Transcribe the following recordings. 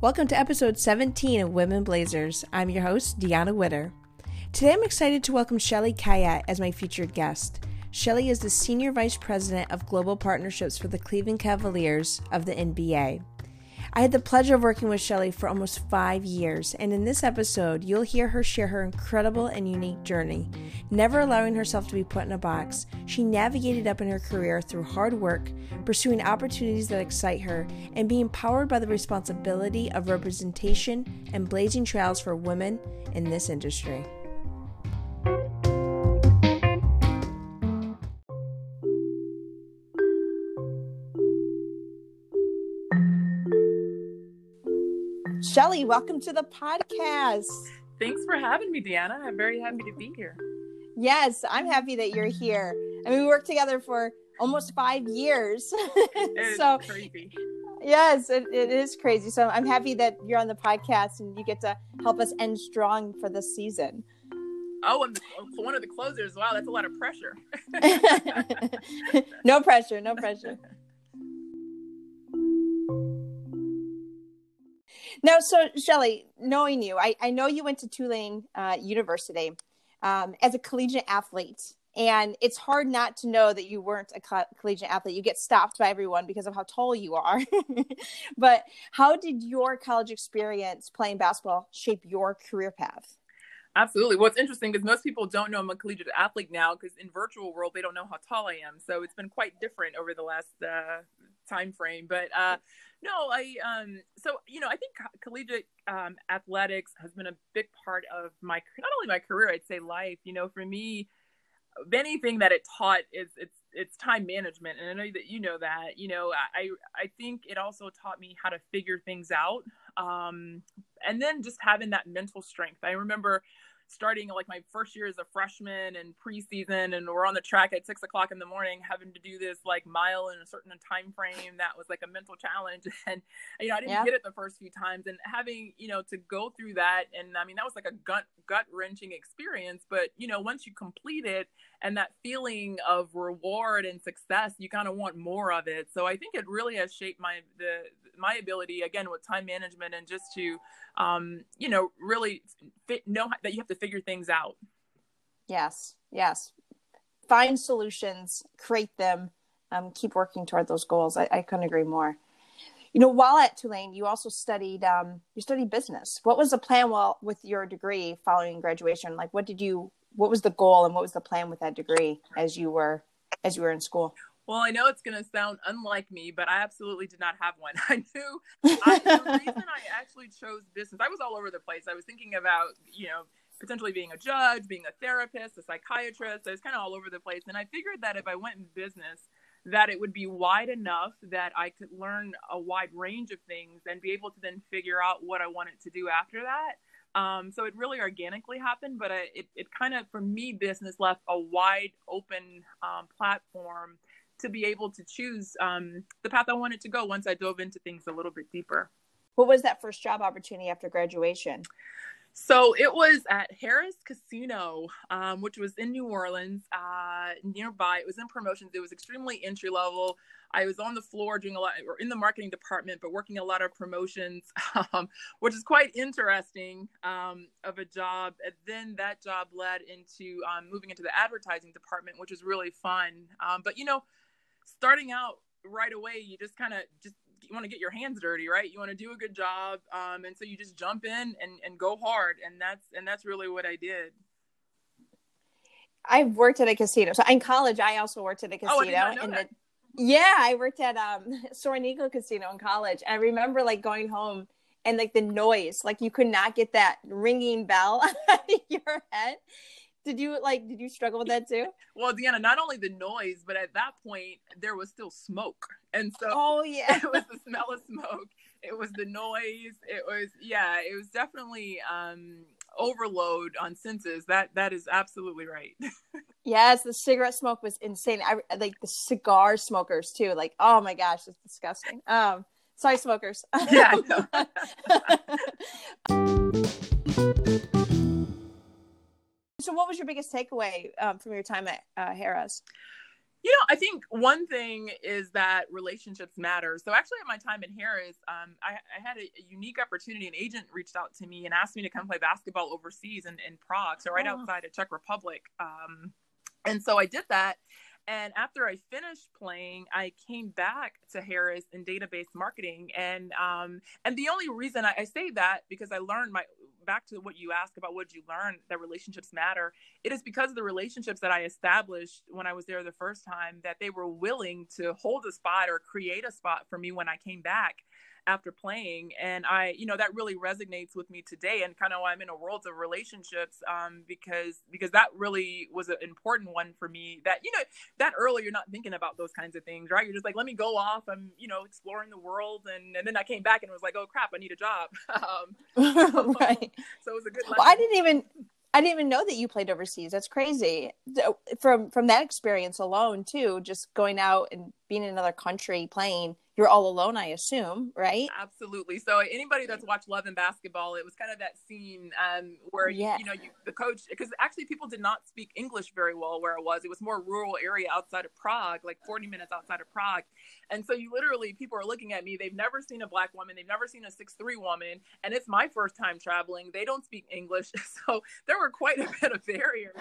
Welcome to episode 17 of Women Blazers. I'm your host, Deanna Witter. Today I'm excited to welcome Shelly Cayette as my featured guest. Shelly is the Senior Vice President of Global Partnerships for the Cleveland Cavaliers of the NBA. I had the pleasure of working with Shelly for almost five years, and in this episode, you'll hear her share her incredible and unique journey. Never allowing herself to be put in a box, she navigated up in her career through hard work, pursuing opportunities that excite her, and being powered by the responsibility of representation and blazing trails for women in this industry. Shelly, welcome to the podcast. Thanks for having me, Deanna. I'm very happy to be here. Yes, I'm happy that you're here. I mean, we worked together for almost five years. so crazy. Yes, it, it is crazy. So I'm happy that you're on the podcast and you get to help us end strong for this season. Oh, and the, one of the closers. Wow, that's a lot of pressure. no pressure, no pressure. Now, so Shelly, knowing you, I, I know you went to Tulane uh, University um, as a collegiate athlete, and it's hard not to know that you weren't a co- collegiate athlete. You get stopped by everyone because of how tall you are. but how did your college experience playing basketball shape your career path? Absolutely. What's interesting is most people don't know I'm a collegiate athlete now because in virtual world they don't know how tall I am. So it's been quite different over the last uh, time frame. But uh, no, I um so you know I think collegiate um, athletics has been a big part of my not only my career I'd say life. You know, for me, anything that it taught is it's it's time management, and I know that you know that. You know, I I think it also taught me how to figure things out, um, and then just having that mental strength. I remember starting like my first year as a freshman and preseason and we're on the track at six o'clock in the morning having to do this like mile in a certain time frame that was like a mental challenge. And you know i didn't yeah. get it the first few times. And having you know to go through that and i mean that was like a gut gut wrenching experience. But you know once you complete it and that feeling of reward and success you kind of want more of it. So i think it really has shaped my the my ability again with time management and just to um, you know really fit, know that you have to figure things out. Yes yes. Find solutions create them um, keep working toward those goals. I, I, couldn't agree more. You know while at tulane you also studied um, you studied business. What was the plan while with your degree following graduation? Like what did you what was the goal and what was the plan with that degree as you were as you were in school well, I know it's going to sound unlike me, but I absolutely did not have one. I knew I, the reason I actually chose business, I was all over the place. I was thinking about, you know, potentially being a judge, being a therapist, a psychiatrist. I was kind of all over the place. And I figured that if I went in business, that it would be wide enough that I could learn a wide range of things and be able to then figure out what I wanted to do after that. Um, so it really organically happened, but I, it, it kind of, for me, business left a wide open um, platform to be able to choose um, the path I wanted to go once I dove into things a little bit deeper. What was that first job opportunity after graduation? So it was at Harrah's Casino, um, which was in New Orleans, uh, nearby. It was in promotions. It was extremely entry level. I was on the floor doing a lot, or in the marketing department, but working a lot of promotions, um, which is quite interesting um, of a job. And then that job led into um, moving into the advertising department, which was really fun. Um, but you know, starting out right away, you just kind of just you want to get your hands dirty, right? You want to do a good job, um, and so you just jump in and and go hard, and that's and that's really what I did. I've worked at a casino. So in college, I also worked at a casino. Oh, I did not know and that. The, yeah, I worked at um Eagle Casino in college. I remember like going home and like the noise, like you could not get that ringing bell out of your head did you like did you struggle with that too? Well deanna not only the noise but at that point there was still smoke. And so oh yeah. it was the smell of smoke. It was the noise. It was yeah it was definitely um overload on senses. That that is absolutely right. Yes the cigarette smoke was insane. I like the cigar smokers too. Like oh my gosh it's disgusting. Um sorry smokers. Yeah what was your biggest takeaway um, from your time at uh, Harrah's? You know, I think one thing is that relationships matter. So actually, at my time in Harrah's, um, I, I, had a, a, unique opportunity. An agent reached out to me and asked me to come play basketball overseas in, in Prague, so right oh. outside of Czech Republic. Um, and so I did that. And after I finished playing, I came back to Harrah's in database marketing. And um, and the only reason I, I say that because I learned my back to what you asked about what you learn that relationships matter it is because of the relationships that i established when i was there the first time that they were willing to hold a spot or create a spot for me when i came back after playing and i you know that really resonates with me today and kind of why i'm in a world of relationships um, because because that really was an important one for me that you know that early you're not thinking about those kinds of things right you're just like let me go off i'm you know exploring the world and, and then i came back and was like oh crap i need a job um, right so it was a good lesson. well i didn't even I didn't even know that you played overseas. That's crazy. From from that experience alone, too, just going out and being in another country playing, you're all alone, I assume, right? Absolutely. So anybody that's watched Love and Basketball, it was kind of that scene um, where yeah. you, you, know you, the coach because actually people did not speak English very well where it was. It was more rural area outside of Prague, like 40 minutes outside of Prague, and so you literally people are looking at me. They've never seen a black woman. They've never seen a six three woman, and it's my first time traveling. They don't speak English, so there were quite a bit of barriers.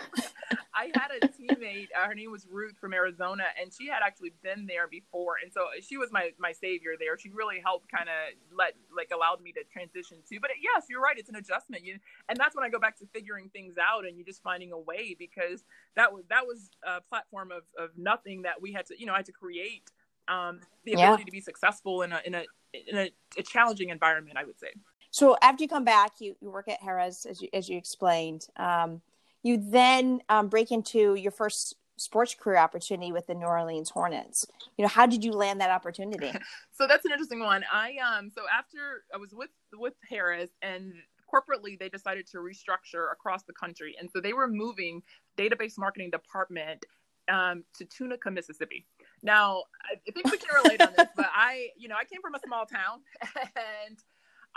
I had a teammate. Uh, her name was Ruth from Arizona, and she had actually been there before, and so she was my my savior there. She really helped kind of let like allowed me to transition to. But yes, you're right. It's an adjustment. You and that's when I go back to figuring things out and you just finding a way because that was that was a platform of of nothing that we had to you know I had to create um, the ability yeah. to be successful in a in a in a, a, challenging environment. I would say. So after you come back, you, you work at Harrah's as you as you explained. Um, you then um, break into your first sports career opportunity with the New Orleans Hornets. You know, how did you land that opportunity? so that's an interesting one. I um so after I was with with Harrah's and corporately they decided to restructure across the country and so they were moving database marketing department um, to Tunica, Mississippi. Now, I think we can relate on this, but I, you know, I came from a small town and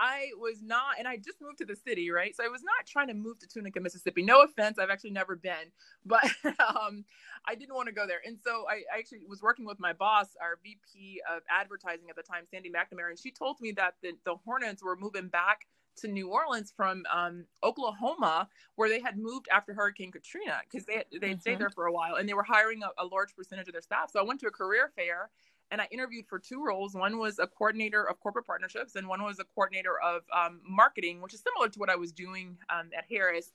I was not, and I just moved to the city, right? So I was not trying to move to Tunica, Mississippi. No offense, I've actually never been, but um, I didn't want to go there. And so I, I, actually was working with my boss, our VP of advertising at the time, Sandy McNamara, and she told me that the, the Hornets were moving back to New Orleans from um, Oklahoma, where they had moved after Hurricane Katrina because they they mm-hmm. stayed there for a while, and they were hiring a, a large percentage of their staff. So I went to a career fair and I interviewed for two roles. One was a coordinator of corporate partnerships, and one was a coordinator of um, marketing, which is similar to what I was doing um, at Harrah's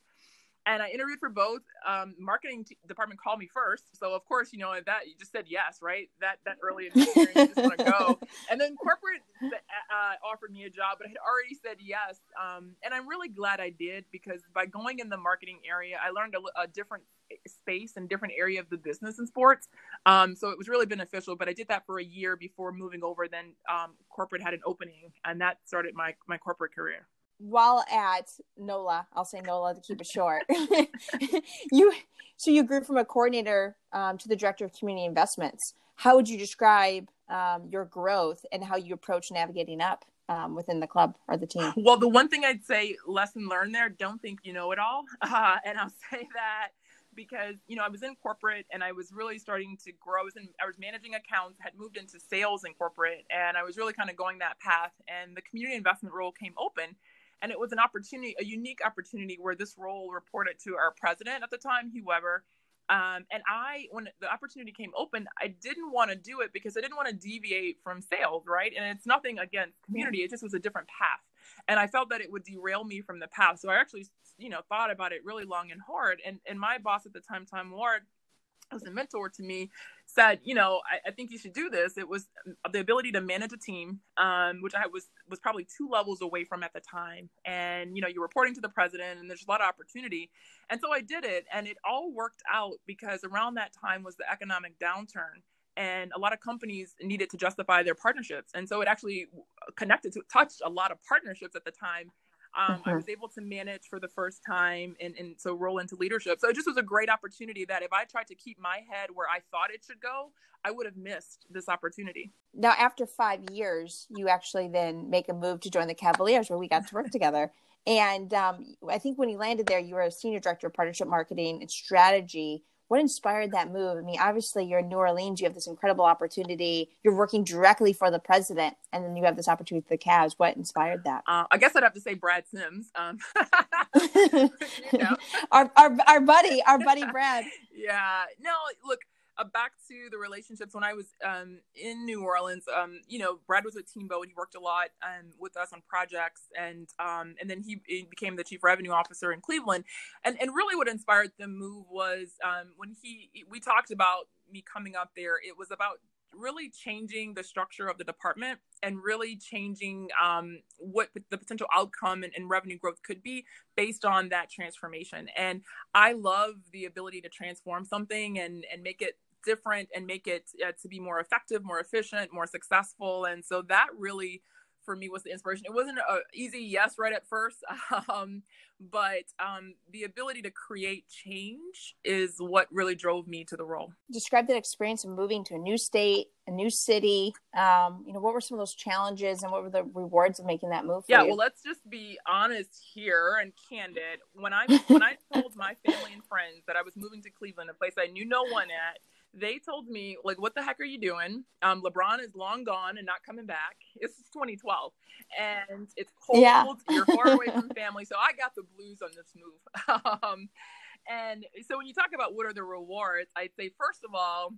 and I interviewed for both. Um, marketing t- department called me first, so of course, you know that you just said yes, right? That that early experience, you just want to go. And then corporate uh, uh, offered me a job, but I had already said yes. Um, and I'm really glad I did because by going in the marketing area, I learned a, a different space and different area of the business in sports. Um, so it was really beneficial. But I did that for a year before moving over. Then um, corporate had an opening, and that started my my corporate career while at NOLA, I'll say NOLA to keep it short. you so you grew from a coordinator um, to the director of community investments. How would you describe um, your growth and how you approach navigating up um, within the club or the team? Well, the one thing I'd say, lesson learned there: don't think you know it all. Uh, and I'll say that because you know I was in corporate and I was really starting to grow. I was, in, I was managing accounts, had moved into sales in corporate, and I was really kind of going that path. And the community investment role came open and it was an opportunity, a unique opportunity where this role reported to our president at the time, Hugh Weber. Um, and I, when the opportunity came open, I didn't want to do it because I didn't want to deviate from sales, right? And it's nothing against community; it just was a different path, and I felt that it would derail me from the path. So I actually, you know, thought about it really long and hard. And and my boss at the time, Tom Ward, was a mentor to me said you know I, I, think you should do this. It was the ability to manage a team um, which i was was probably two levels away from at the time. And you know you're reporting to the president and there's a lot of opportunity. And so i did it and it all worked out because around that time was the economic downturn and a lot of companies needed to justify their partnerships. And so it actually connected to touched a lot of partnerships at the time um, I was able to manage for the first time and, and so roll into leadership. So it just was a great opportunity that if I tried to keep my head where I thought it should go, I would have missed this opportunity. Now, after five years, you actually then make a move to join the Cavaliers where we got to work together. And um, I think when you landed there, you were a senior director of partnership marketing and strategy. What inspired that move? I mean, obviously you're in New Orleans, you have this incredible opportunity. You're working directly for the president, and then you have this opportunity with the Cavs. What inspired that? Uh, I guess I'd have to say Brad Sims. Um, you know. our, our our buddy, our buddy Brad. yeah. No, look, uh, back to the relationships when I was um, in New Orleans. Um, you know, Brad was with Teambo and he worked a lot um, with us on projects, and um, and then he, he, became the chief revenue officer in Cleveland. And and really, what inspired the move was um, when he we talked about me coming up there. It was about really changing the structure of the department and really changing um, what the potential outcome and, and, revenue growth could be based on that transformation. And I love the ability to transform something and and make it different and make it uh, to be more effective, more efficient, more successful. And so that really for me was the inspiration. It wasn't an easy yes right at first, um, but um, the ability to create change is what really drove me to the role. Describe that experience of moving to a new state, a new city. Um, you know, what were some of those challenges and what were the rewards of making that move? yeah, you? well, let's just be honest here and candid. When I when I told my family and friends that I was moving to Cleveland, a place I knew no one at they told me like what the heck are you doing um lebron is long gone and not coming back it's 2012 and it's cold yeah. you're far away from family so i got the blues on this move um and so when you talk about what are the rewards i'd say first of all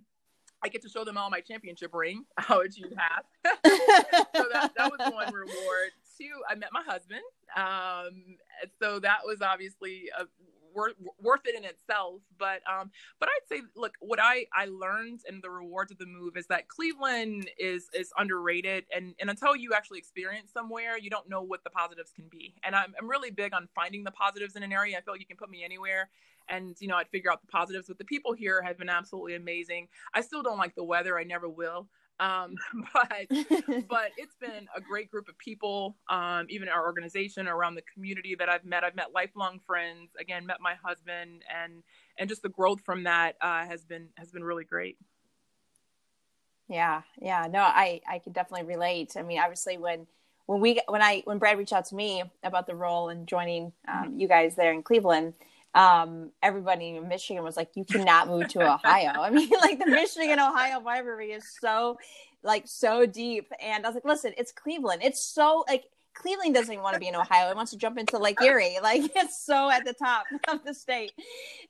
I get to show them all my championship ring, which you have. so that, that was one reward. Two, I met my husband. Um, so that was obviously a worth worth it in itself. But um, but I'd say, look, what I I learned and the rewards of the move is that Cleveland is is underrated, and and until you actually experience somewhere, you don't know what the positives can be. And I'm I'm really big on finding the positives in an area. I feel like you can put me anywhere, and you know I'd figure out the positives. But the people here have been absolutely amazing. I still don't like the weather. I never will. Um, but but it's been a great group of people. Um, even our organization around the community that I've met. I've met lifelong friends. Again, met my husband, and and just the growth from that uh, has been has been really great. Yeah, yeah. No, I I can definitely relate. I mean, obviously when when we when I when Brad reached out to me about the role and joining um, mm-hmm. you guys there in Cleveland, um, everybody in Michigan was like, you cannot move to Ohio. I mean, like the Michigan Ohio rivalry is so, like, so deep. And I was like, listen, it's Cleveland. It's so, like, Cleveland doesn't even want to be in Ohio. It wants to jump into Lake Erie. Like it's so at the top of the state.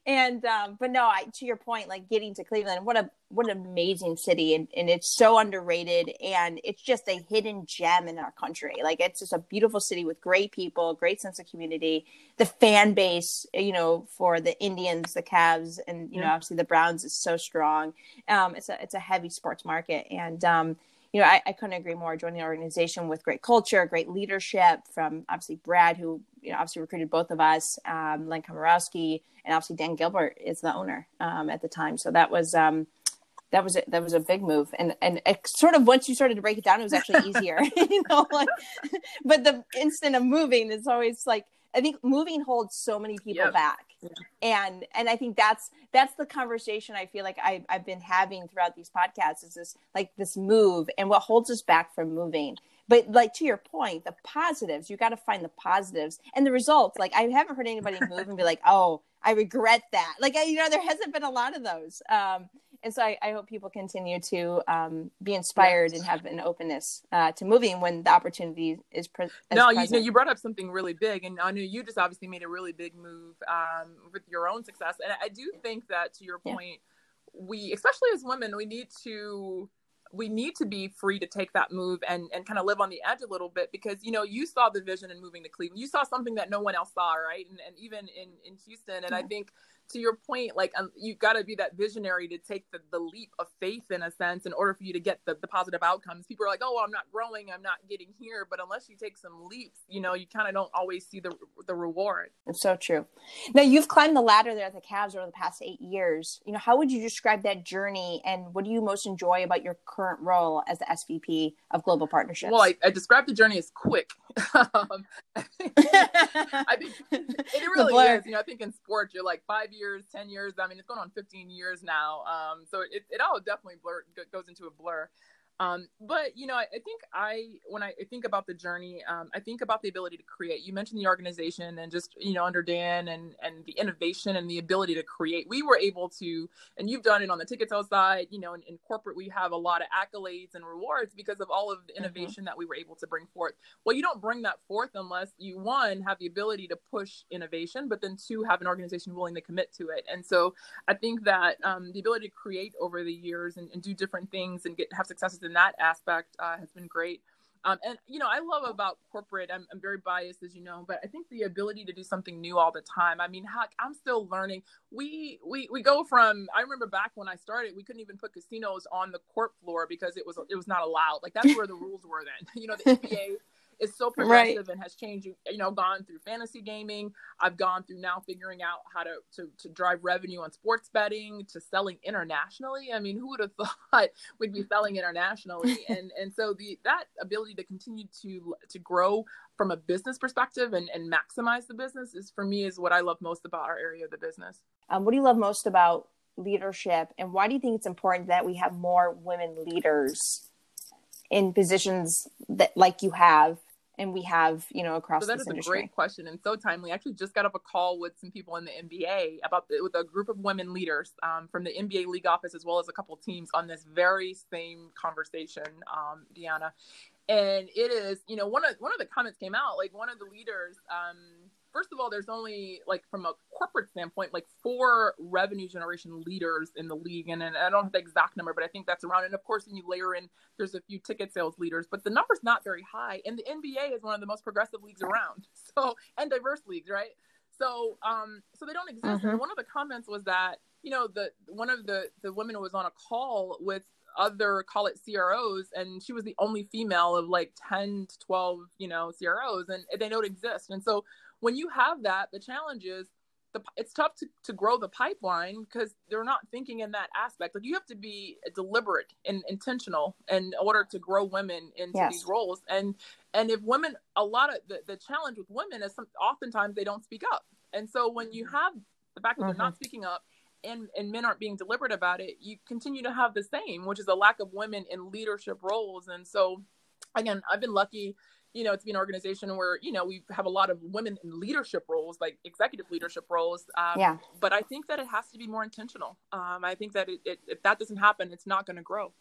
And um, but no, I to your point, like getting to Cleveland, what a what an amazing city and, and it's so underrated and it's just a hidden gem in our country. Like it's just a beautiful city with great people, great sense of community. The fan base, you know, for the Indians, the Cavs, and you know, obviously the Browns is so strong. Um, it's a it's a heavy sports market and um you know, I, I couldn't agree more. Joining an organization with great culture, great leadership from obviously Brad, who you know obviously recruited both of us, um, Len Komoroski, and obviously Dan Gilbert is the owner um, at the time. So that was um, that was a, that was a big move, and and sort of once you started to break it down, it was actually easier, you know. Like, but the instant of moving is always like I think moving holds so many people yep. back. And and i think that's that's the conversation i feel like I, i've been having throughout these podcasts is this like this move and what holds us back from moving. But like to your point the positives you got to find the positives and the results. Like i haven't heard anybody move and be like oh i regret that. Like I, you know there hasn't been a lot of those. Um and so I, I, hope people continue to um, be inspired and have an openness uh, to moving when the opportunity is, pre- no you know you brought up something really big and i know you just obviously made a really big move um, with your own success. And i do think that to your point yeah. we especially as women we need to we need to be free to take that move and and kind of live on the edge a little bit because you know you saw the vision in moving to cleveland. You saw something that no one else saw right? And, and even in in houston. And yeah. i think to your point, like um, you got to be that visionary to take the, the leap of faith in a sense in order for you to get the, the positive outcomes. People are like, oh, well, I'm not growing, I'm not getting here. But unless you take some leaps, you know, you kind of don't always see the, the reward. It's so true. Now, you've climbed the ladder there at the Cavs over the past eight years. You know, how would you describe that journey and what do you most enjoy about your current role as the SVP of Global Partnerships? Well, I, I described the journey as quick. um, I think it really is. You know, I think in sports, you're like five years years, 10 years. I mean, it's going on 15 years now. Um, so it, it all definitely blur, goes into a blur. Um, but you know, I, I, think I when I think about the journey, um, I think about the ability to create. You mentioned the organization and just you know under Dan and and the innovation and the ability to create. We were able to, and you've done it on the ticket sales side. You know, in, in corporate, we have a lot of accolades and rewards because of all of the mm-hmm. innovation mm-hmm. that we were able to bring forth. Well, you don't bring that forth unless you one have the ability to push innovation, but then two have an organization willing to commit to it. And so I think that um, the ability to create over the years and, and do different things and get have successes in that aspect uh, has been great. Um, and you know, I love about corporate. I'm, I'm, very biased, as you know, but I think the ability to do something new all the time. I mean, heck, I'm still learning. We we we go from. I remember back when I started, we couldn't even put casinos on the court floor because it was it was not allowed. Like that's where the rules were then. You know, the NBA is so progressive right. and has changed. You know, gone through fantasy gaming. I've gone through now figuring out how to, to to drive revenue on sports betting to selling internationally. I mean, who would have thought we'd be selling internationally? and and so the that ability to continue to to grow from a business perspective and, and maximize the business is for me is what I love most about our area of the business. Um, what do you love most about leadership and why do you think it's important that we have more women leaders in positions that like you have and we have you know across so that is a great question and so timely. I actually just got up a call with some people in the nba about the, with a group of women leaders um, from the nba league office as well as a couple teams on this very same conversation um, deanna. And it is you know one of one of the comments came out like one of the leaders um, first of all, there's only like from a corporate standpoint, like four revenue generation leaders in the league, and, and I don't have the exact number, but I think that's around. And of course, when you layer in, there's a few ticket sales leaders, but the number's not very high. And the NBA is one of the most progressive leagues around, so and diverse leagues, right? So, um, so they don't exist. Mm-hmm. And one of the comments was that you know the one of the the women was on a call with other call it CROs, and she was the only female of like 10 to 12, you know, CROs, and they don't exist. And so when you have that, the challenge is the, it's tough to, to grow the pipeline because they're not thinking in that aspect. Like you have to be deliberate and intentional in order to grow women into yes. these roles. And and if women, a lot of the, the challenge with women is some, oftentimes they don't speak up. And so when you have the fact that mm-hmm. they're not mm-hmm. speaking up and and men aren't being deliberate about it, you continue to have the same, which is a lack of women in leadership roles. And so again, I've been lucky you know, to be an organization where, you know, we have a lot of women in leadership roles, like executive leadership roles. Um, yeah. But I think that it has to be more intentional. Um, I think that it, it, if that doesn't happen, it's not going to grow.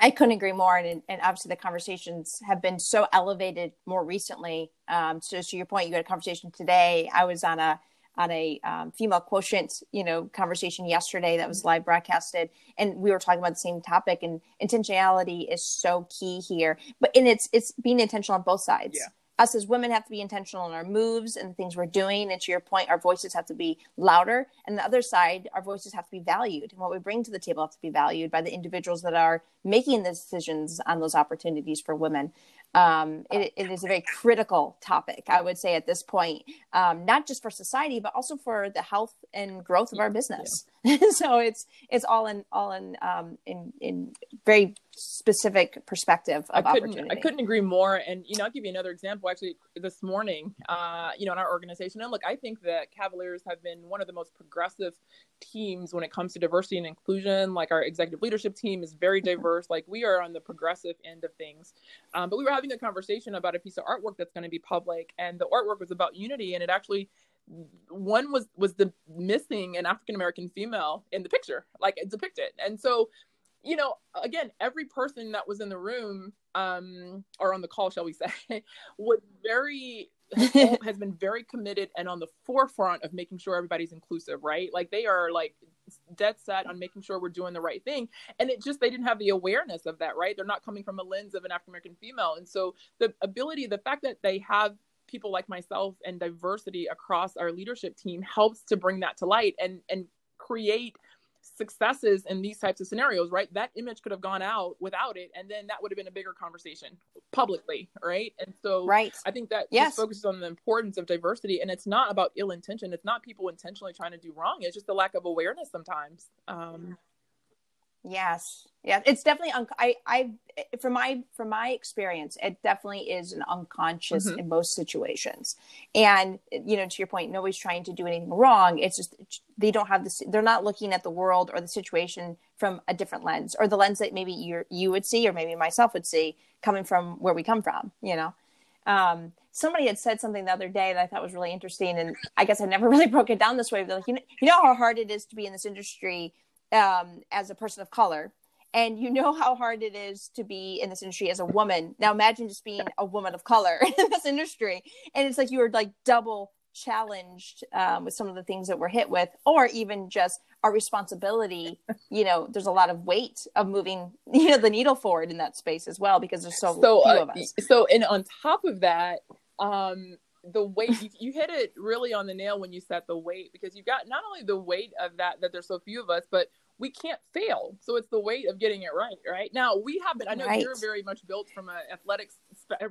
I couldn't agree more. And, and obviously, the conversations have been so elevated more recently. Um, so, to your point, you had a conversation today. I was on a on a um, female quotient, you know, conversation yesterday that was live broadcasted, and we were talking about the same topic. And intentionality is so key here, but and it's it's being intentional on both sides. Yeah. Us as women have to be intentional in our moves and the things we're doing. And to your point, our voices have to be louder. And the other side, our voices have to be valued. And what we bring to the table have to be valued by the individuals that are making the decisions on those opportunities for women um, it, it is a very critical topic, I would say, at this point, um, not just for society, but also for the health and growth of our business. Yeah. so it's it's all in all in um, in in very specific perspective of I couldn't, opportunity. I couldn't agree more. And you know, I'll give you another example. Actually, this morning, uh, you know, in our organization, and look, I think that Cavaliers have been one of the most progressive teams when it comes to diversity and inclusion. Like our executive leadership team is very mm-hmm. diverse. Like we are on the progressive end of things. Um, but we were having a conversation about a piece of artwork that's going to be public, and the artwork was about unity, and it actually one was was the missing an African American female in the picture, like depicted. And so, you know, again, every person that was in the room um, or on the call, shall we say, was very has been very committed and on the forefront of making sure everybody's inclusive, right? Like they are like dead set on making sure we're doing the right thing. And it just they didn't have the awareness of that, right? They're not coming from a lens of an African American female. And so the ability, the fact that they have people like myself and diversity across our leadership team helps to bring that to light and and create successes in these types of scenarios right? That image could have gone out without it and then that would have been a bigger conversation publicly right? And so right. I think that yes. just focuses on the importance of diversity and it's not about ill intention. It's not people intentionally trying to do wrong. It's just a lack of awareness sometimes. Um Yes. Yeah, it's definitely un- I I from my from my experience, it definitely is an unconscious mm-hmm. in most situations. And you know, to your point, nobody's trying to do anything wrong. It's just they don't have this. They're not looking at the world or the situation from a different lens, or the lens that maybe you you would see, or maybe myself would see, coming from where we come from. You know, um, somebody had said something the other day that I thought was really interesting, and I guess I never really broke it down this way. But like, you know, you know how hard it is to be in this industry um, as a person of color. And you know how hard it is to be in this industry as a woman. Now imagine just being a woman of color in this industry. And it's like you were like double challenged um, with some of the things that we're hit with or even just our responsibility. You know there's a lot of weight of moving you know the needle forward in that space as well because there's so, so few uh, of us. so and on top of that um the weight you, you, hit it really on the nail when you set the weight because you've got not only the weight of that that there's so few of us but we can't fail. So it's the weight of getting it right right? Now we have been i know right. you're very much built from an athletics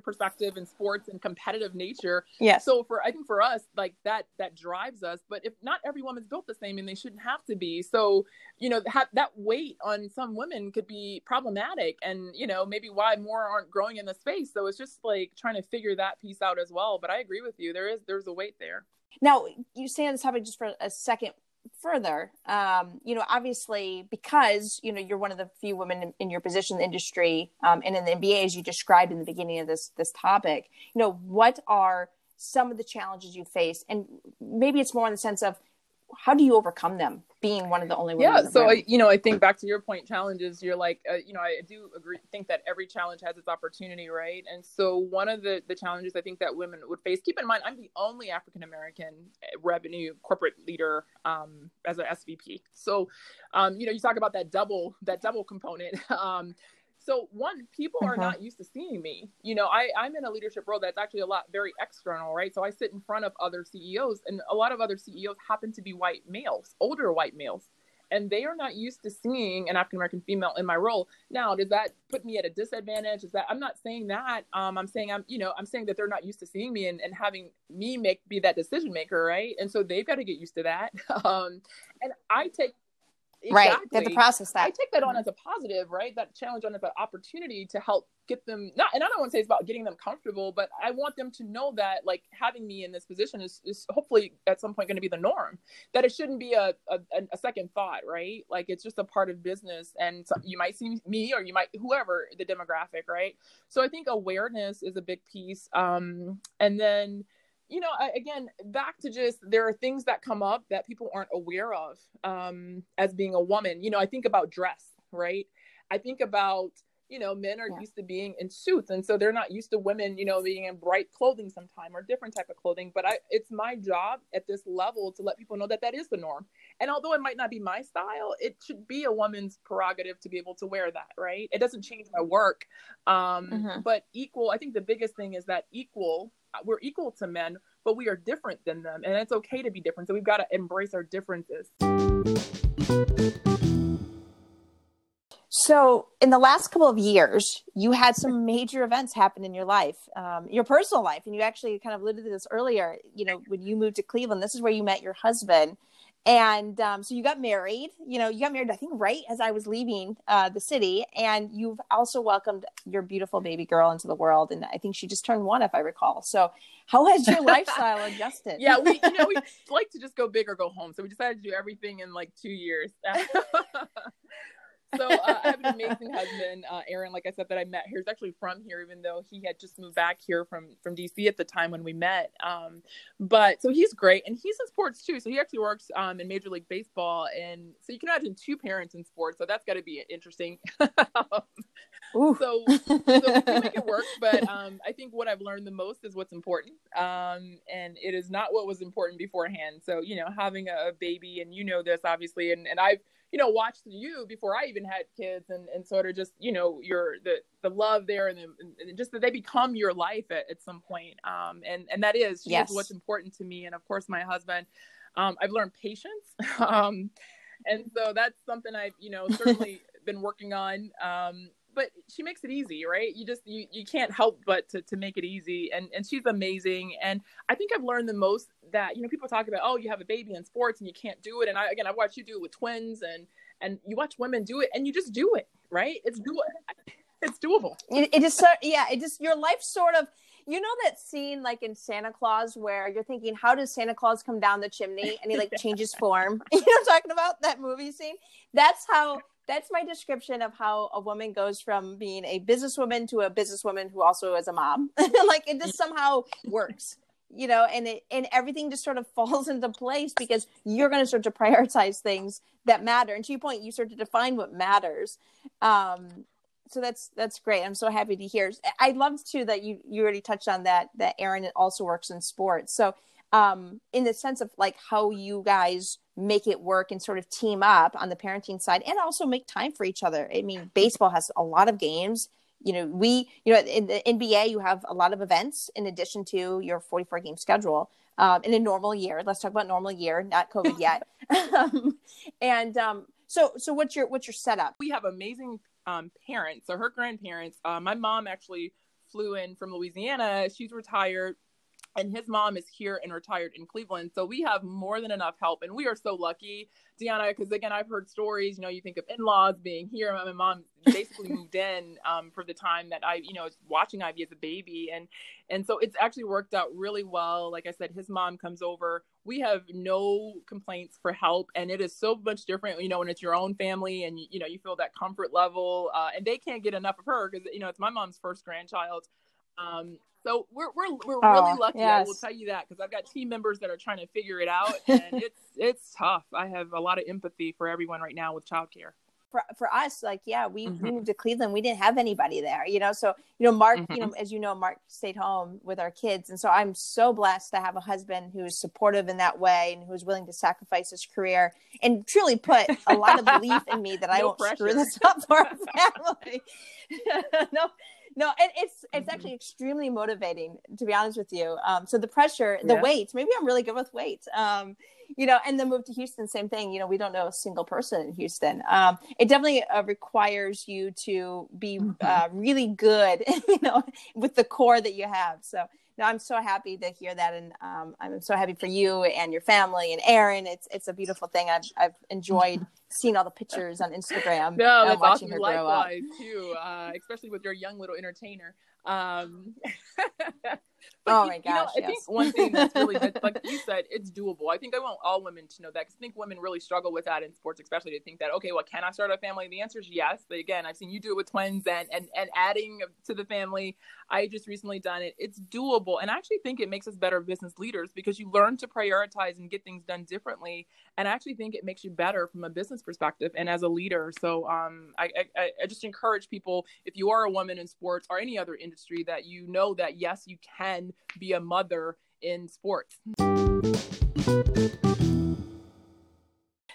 perspective and sports and competitive nature. Yeah so for i think for us like that that drives us. But if not every woman's built the same and they shouldn't have to be. So you know ha- that weight on some women could be problematic. And you know maybe why more aren't growing in the space. So it's just like trying to figure that piece out as well. But i agree with you. There is there's a weight there. Now you stay on this topic just for a second further um, you know obviously because you know you're one of the few women in, in your position in the industry um, and in the nba as you described in the beginning of this this topic you know what are some of the challenges you face? And maybe it's more in the sense of how do you overcome them being one of the only women yeah so I, you know i think back to your point challenges you're like uh, you know i do agree think that every challenge has its opportunity right? And so one of the the challenges i think that women would face keep in mind i'm the only african american uh, revenue corporate leader um, as an svp so um, you know you talk about that double that double component um, so one people are mm-hmm. not used to seeing me. You know I, i'm in a leadership role that's actually a lot very external right? So i sit in front of other ceos and a lot of other ceos happen to be white males older white males and they are not used to seeing an african american female in my role. Now does that put me at a disadvantage? Is that i'm not saying that. Um, i'm saying i'm you know i'm saying that they're not used to seeing me and, and having me make be that decision maker right? And so they've got to get used to that. Um, and i take Exactly. Right. They have to process that. I take that on as a positive, right? That challenge on as an opportunity to help get them not and I don't want to say it's about getting them comfortable, but I want them to know that like having me in this position is, is hopefully at some point going to be the norm. That it shouldn't be a, a, a second thought, right? Like it's just a part of business and so you might see me or you might whoever the demographic, right? So I think awareness is a big piece. Um and then you know I, again back to just there are things that come up that people aren't aware of um as being a woman you know i think about dress right i think about you know men are yeah. used to being in suits and so they're not used to women you know being in bright clothing sometime or different type of clothing but i it's my job at this level to let people know that that is the norm and although it might not be my style it should be a woman's prerogative to be able to wear that right it doesn't change my work um mm-hmm. but equal i think the biggest thing is that equal we're equal to men, but we are different than them. And it's okay to be different. So we've got to embrace our differences. So, in the last couple of years, you had some major events happen in your life, um, your personal life, and you actually kind of alluded to this earlier. You know, when you moved to Cleveland, this is where you met your husband, and um, so you got married you know you got married i think right as i was leaving uh, the city and you've also welcomed your beautiful baby girl into the world and i think she just turned one if i recall. So how has your lifestyle adjusted? Yeah we you know we like to just go big or go home so we decided to do everything in like two years so uh, I have an amazing husband, uh, Aaron. Like I said, that I met here. He's actually from here, even though he had just moved back here from from DC at the time when we met. Um, but so he's great, and he's in sports too. So he actually works um, in Major League Baseball, and so you can imagine two parents in sports. So that's got to be interesting. so, so we make it work. But um, I think what I've learned the most is what's important, um, and it is not what was important beforehand. So you know, having a baby, and you know this obviously, and and I've you know watched you before I even had kids. And and sort of just you know your the the love there and, the, and just that they become your life at, at some point. Um and and that is yes. what's important to me. And of course my husband um I've learned patience. Um and so that's something I've you know certainly been working on. Um but she makes it easy, right? You just you you can't help but to, to make it easy and and she's amazing and I think I've learned the most that you know people talk about oh you have a baby in sports and you can't do it and I again I watched you do it with twins and and you watch women do it and you just do it right it's do it's doable it, it just yeah it just your life sort of you know that scene like in Santa Claus where you're thinking, how does Santa Claus come down the chimney and he like changes form? You know I'm talking about? That movie scene? That's how that's my description of how a woman goes from being a businesswoman to a businesswoman who also is a mom. like it just somehow works. You know, and it and everything just sort of falls into place because you're going to start to prioritize things that matter. And to your point, you start to define what matters. Um, so that's that's great. I'm so happy to hear. I love too that you you already touched on that that Aaron also works in sports. So um, in the sense of like how you guys make it work and sort of team up on the parenting side, and also make time for each other. I mean, baseball has a lot of games. You know, we you know in the NBA you have a lot of events in addition to your 44 game schedule. Um, in a normal year, let's talk about normal year, not COVID yet. um, and um, so, so what's your what's your setup? We have amazing um, parents, so her grandparents. Uh, my mom actually flew in from Louisiana. She's retired and his mom is here and retired in Cleveland. So we have more than enough help. And we are so lucky, Deanna, because again, I've heard stories, you know, you think of in laws being here. My mom basically moved in um, for the time that I, you know, was watching Ivy as a baby. And, and so it's actually worked out really well. Like I said, his mom comes over. We have no complaints for help. And it is so much different, you know, when it's your own family and, you know, you feel that comfort level. Uh, and they can't get enough of her because, you know, it's my mom's first grandchild. Um, so we're we're we're oh, really lucky. Yes. I will tell you that because I've got team members that are trying to figure it out, and it's it's tough. I have a lot of empathy for everyone right now with childcare. For, for us, like yeah, we, mm-hmm. we moved to Cleveland. We didn't have anybody there, you know. So you know, Mark, mm-hmm. you know, as you know, Mark stayed home with our kids, and so I'm so blessed to have a husband who's supportive in that way and who's willing to sacrifice his career and truly put a lot of belief in me that no I won't pressure. screw this up for our family. no, no and it's it's actually mm-hmm. extremely motivating to be honest with you um so the pressure the yeah. weight maybe i'm really good with weight um you know and the move to houston same thing you know we don't know a single person in houston um it definitely uh, requires you to be mm-hmm. uh, really good you know with the core that you have so no, I'm so happy to hear that, and um, I'm so happy for you and your family and Aaron. It's it's a beautiful thing. I've I've enjoyed seeing all the pictures on Instagram. No, that's watching awesome. her grow Likewise, up. too, uh, especially with your young little entertainer. Um, But oh my gosh! You know, I think one thing that's really good, like you said, it's doable. I think I want all women to know that. Cause I think women really struggle with that in sports, especially to think that okay, well, can I start a family? The answer is yes. But again, I've seen you do it with twins and and and adding to the family. I just recently done it. It's doable, and I actually think it makes us better business leaders because you learn to prioritize and get things done differently. And I actually think it makes you better from a business perspective and as a leader. So um, I, I I just encourage people if you are a woman in sports or any other industry that you know that yes, you can be a mother in sports.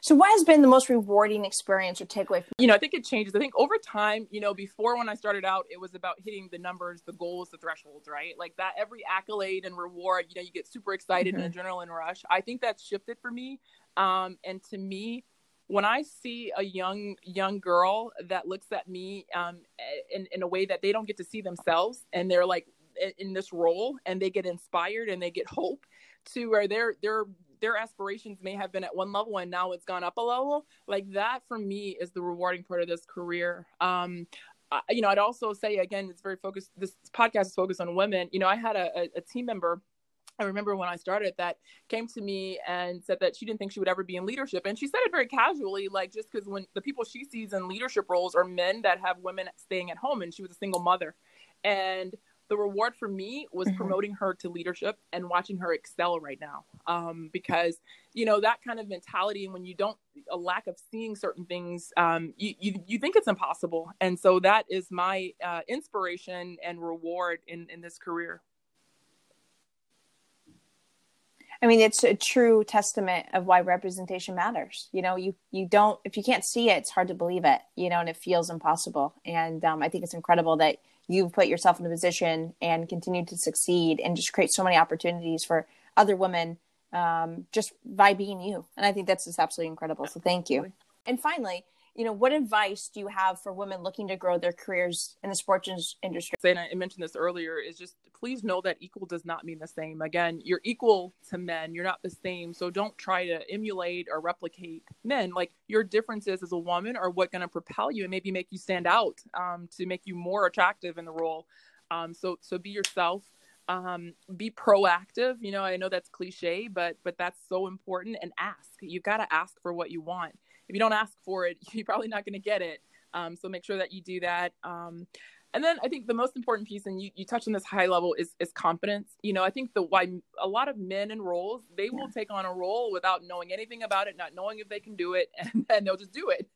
So, what has been the most rewarding experience or takeaway? you know, I think it changes. I think over time, you know, before when I started out, it was about hitting the numbers, the goals, the thresholds, right? Like that, every accolade and reward, you know, you get super excited mm-hmm. and adrenaline rush. I think that's shifted for me. Um, and to me, when I see a young young girl that looks at me um, in in a way that they don't get to see themselves, and they're like, in this role and they get inspired and they get hope to where their their their aspirations may have been at one level and now it's gone up a level like that for me is the rewarding part of this career um I, you know i'd also say again it's very focused this podcast is focused on women you know i had a, a team member I remember when I started that came to me and said that she didn't think she would ever be in leadership. And she said it very casually, like just because when the people she sees in leadership roles are men that have women staying at home and she was a single mother. And the reward for me was mm-hmm. promoting her to leadership and watching her excel right now um, because you know that kind of mentality when you don't a lack of seeing certain things um, you, you, you think it's impossible and so that is my uh, inspiration and reward in in this career I mean, it's a true testament of why representation matters. You know, you you don't if you can't see it, it's hard to believe it. You know, and it feels impossible. And um, I think it's incredible that you've put yourself in a position and continue to succeed and just create so many opportunities for other women um, just by being you. And I think that's just absolutely incredible. So thank you. And finally, you know, what advice do you have for women looking to grow their careers in the sports industry? And I mentioned this earlier is just please know that equal does not mean the same. Again, you're equal to men, you're not the same. So don't try to emulate or replicate men. Like your differences as a woman are what going to propel you and maybe make you stand out um, to make you more attractive in the role. Um, so so be yourself. Um, be proactive. You know, I know that's cliche, but but that's so important. And ask. you've got to ask for what you want. If you don't ask for it, you're probably not going to get it. Um, so make sure that you do that. Um, and then I think the most important piece, and you, you touched on this high level, is is confidence. You know, I think the why a lot of men in roles they yeah. will take on a role without knowing anything about it, not knowing if they can do it, and then they'll just do it.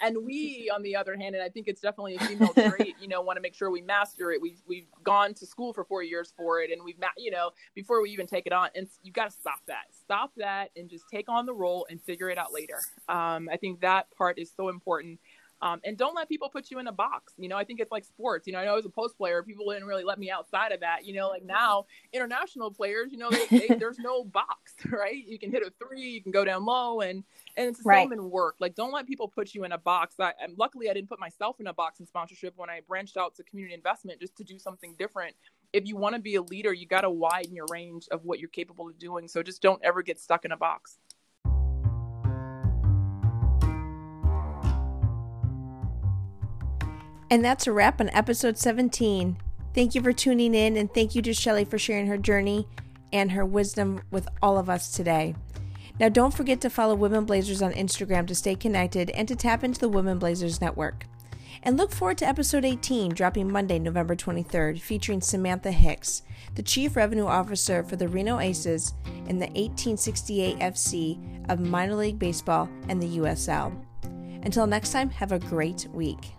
And we, on the other hand, and I think it's definitely a female trait, you know, want to make sure we master it. We we've gone to school for four years for it, and we've you know before we even take it on, and you got to stop that, stop that, and just take on the role and figure it out later. Um, I think that part is so important um, and don't let people put you in a box. You know, I think it's like sports. You know, I know as a post player, people didn't really let me outside of that. You know, like now international players, you know, they, they, there's no box, right? You can hit a three, you can go down low, and and it's the right. same in work. Like, don't let people put you in a box. I, I'm luckily I didn't put myself in a box in sponsorship when I branched out to community investment just to do something different. If you want to be a leader, you got to widen your range of what you're capable of doing. So just don't ever get stuck in a box. And that's a wrap on episode 17. Thank you for tuning in, and thank you to Shelly for sharing her journey and her wisdom with all of us today. Now, don't forget to follow Women Blazers on Instagram to stay connected and to tap into the Women Blazers network. And look forward to episode 18, dropping Monday, November 23rd, featuring Samantha Hicks, the Chief Revenue Officer for the Reno Aces in the 1868 FC of minor league baseball and the USL. Until next time, have a great week.